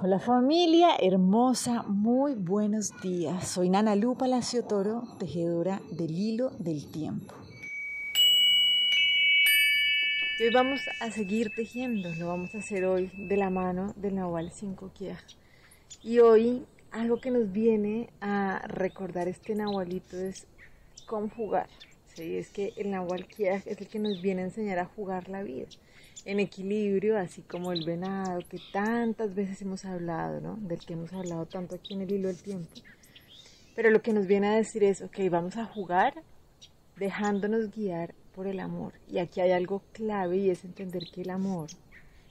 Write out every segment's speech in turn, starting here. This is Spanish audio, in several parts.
Hola familia hermosa, muy buenos días. Soy Nana Lu Palacio Toro, tejedora del hilo del tiempo. Hoy vamos a seguir tejiendo, lo vamos a hacer hoy de la mano del Nahual 5 Kiaj. Y hoy algo que nos viene a recordar este Nahualito es conjugar. ¿sí? Es que el Nahual Kiaj es el que nos viene a enseñar a jugar la vida en equilibrio, así como el venado, que tantas veces hemos hablado, ¿no? Del que hemos hablado tanto aquí en el hilo del tiempo. Pero lo que nos viene a decir es, ok, vamos a jugar dejándonos guiar por el amor. Y aquí hay algo clave y es entender que el amor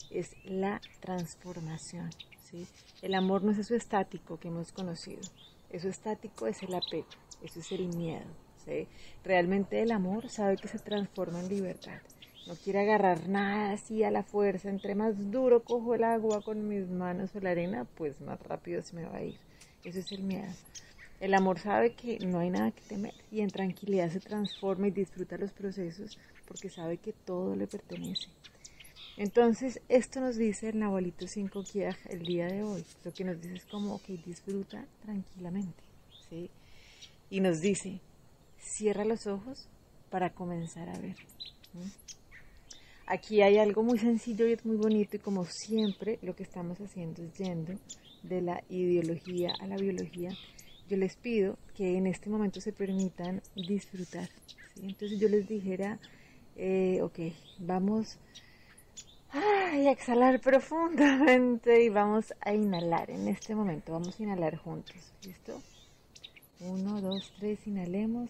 es la transformación. ¿sí? El amor no es eso estático que hemos conocido. Eso estático es el apego, eso es el miedo. ¿sí? Realmente el amor sabe que se transforma en libertad no quiere agarrar nada así a la fuerza. Entre más duro cojo el agua con mis manos o la arena, pues más rápido se me va a ir. Eso es el miedo. El amor sabe que no hay nada que temer y en tranquilidad se transforma y disfruta los procesos porque sabe que todo le pertenece. Entonces, esto nos dice el Nahualito 5 Kiaj el día de hoy. Lo que nos dice es como, ok, disfruta tranquilamente. ¿sí? Y nos dice, cierra los ojos para comenzar a ver. Aquí hay algo muy sencillo y es muy bonito y como siempre lo que estamos haciendo es yendo de la ideología a la biología. Yo les pido que en este momento se permitan disfrutar. Entonces yo les dijera, eh, ok, vamos a exhalar profundamente y vamos a inhalar en este momento. Vamos a inhalar juntos. ¿Listo? Uno, dos, tres, inhalemos.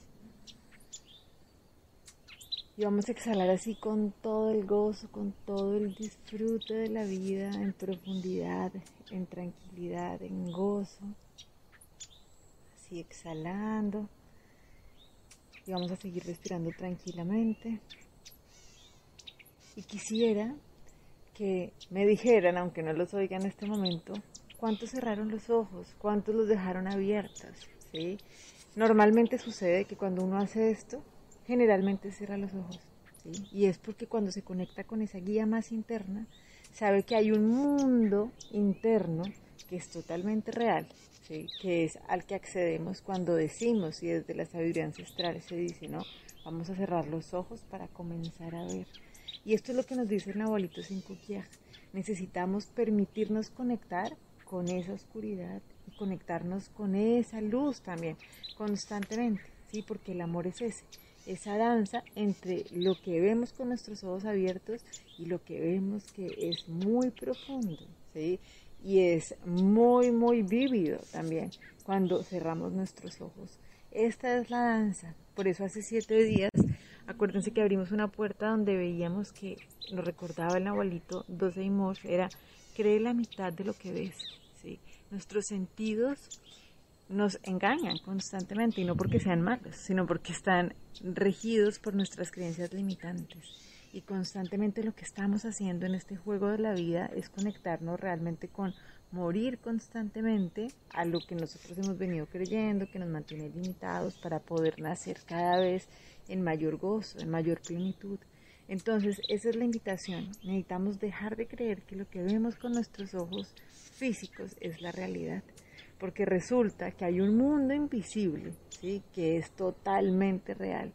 Y vamos a exhalar así con todo el gozo, con todo el disfrute de la vida en profundidad, en tranquilidad, en gozo. Así exhalando. Y vamos a seguir respirando tranquilamente. Y quisiera que me dijeran, aunque no los oiga en este momento, cuántos cerraron los ojos, cuántos los dejaron abiertos. ¿sí? Normalmente sucede que cuando uno hace esto, generalmente cierra los ojos. Y es porque cuando se conecta con esa guía más interna, sabe que hay un mundo interno que es totalmente real, que es al que accedemos cuando decimos, y desde la sabiduría ancestral se dice, ¿no? Vamos a cerrar los ojos para comenzar a ver. Y esto es lo que nos dice el Nahualito sin Necesitamos permitirnos conectar con esa oscuridad y conectarnos con esa luz también, constantemente, ¿sí? Porque el amor es ese esa danza entre lo que vemos con nuestros ojos abiertos y lo que vemos que es muy profundo, ¿sí? Y es muy, muy vívido también cuando cerramos nuestros ojos. Esta es la danza. Por eso hace siete días, acuérdense que abrimos una puerta donde veíamos que, nos recordaba el abuelito 12 y Mosh, era cree la mitad de lo que ves. ¿sí? Nuestros sentidos nos engañan constantemente y no porque sean malos, sino porque están regidos por nuestras creencias limitantes. Y constantemente lo que estamos haciendo en este juego de la vida es conectarnos realmente con morir constantemente a lo que nosotros hemos venido creyendo, que nos mantiene limitados para poder nacer cada vez en mayor gozo, en mayor plenitud. Entonces, esa es la invitación. Necesitamos dejar de creer que lo que vemos con nuestros ojos físicos es la realidad porque resulta que hay un mundo invisible, ¿sí? que es totalmente real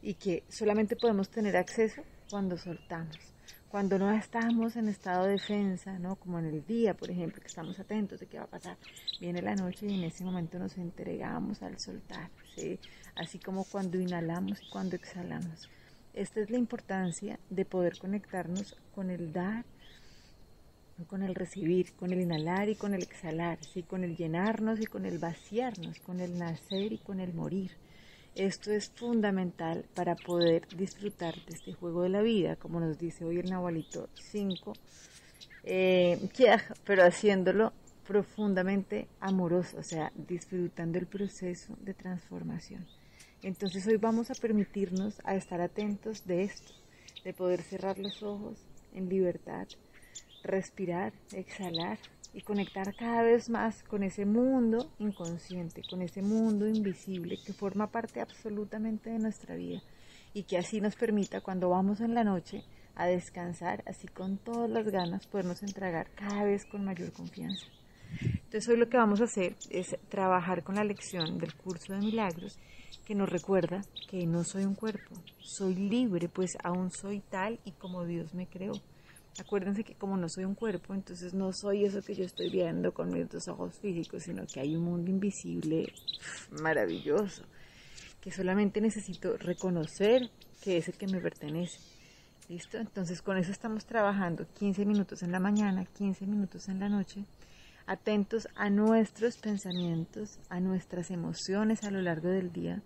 y que solamente podemos tener acceso cuando soltamos, cuando no estamos en estado de defensa, ¿no? como en el día, por ejemplo, que estamos atentos de qué va a pasar. Viene la noche y en ese momento nos entregamos al soltar, ¿sí? así como cuando inhalamos y cuando exhalamos. Esta es la importancia de poder conectarnos con el dar con el recibir, con el inhalar y con el exhalar, ¿sí? con el llenarnos y con el vaciarnos, con el nacer y con el morir. Esto es fundamental para poder disfrutar de este juego de la vida, como nos dice hoy el Nahualito 5, eh, pero haciéndolo profundamente amoroso, o sea, disfrutando el proceso de transformación. Entonces hoy vamos a permitirnos a estar atentos de esto, de poder cerrar los ojos en libertad, respirar, exhalar y conectar cada vez más con ese mundo inconsciente, con ese mundo invisible que forma parte absolutamente de nuestra vida y que así nos permita cuando vamos en la noche a descansar, así con todas las ganas, podernos entregar cada vez con mayor confianza. Entonces hoy lo que vamos a hacer es trabajar con la lección del curso de milagros que nos recuerda que no soy un cuerpo, soy libre, pues aún soy tal y como Dios me creó. Acuérdense que como no soy un cuerpo, entonces no soy eso que yo estoy viendo con mis dos ojos físicos, sino que hay un mundo invisible maravilloso, que solamente necesito reconocer que es el que me pertenece. ¿Listo? Entonces con eso estamos trabajando 15 minutos en la mañana, 15 minutos en la noche, atentos a nuestros pensamientos, a nuestras emociones a lo largo del día.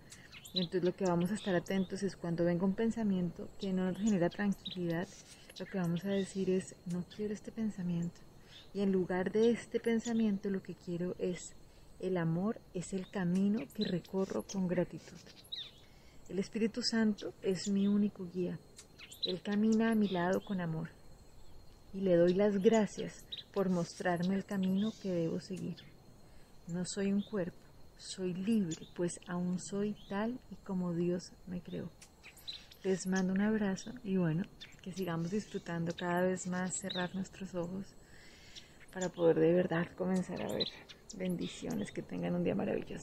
Y entonces lo que vamos a estar atentos es cuando venga un pensamiento que no nos genera tranquilidad, lo que vamos a decir es, no quiero este pensamiento. Y en lugar de este pensamiento lo que quiero es, el amor es el camino que recorro con gratitud. El Espíritu Santo es mi único guía. Él camina a mi lado con amor y le doy las gracias por mostrarme el camino que debo seguir. No soy un cuerpo, soy libre, pues aún soy tal y como Dios me creó. Les mando un abrazo y bueno, que sigamos disfrutando cada vez más cerrar nuestros ojos para poder de verdad comenzar a ver bendiciones, que tengan un día maravilloso.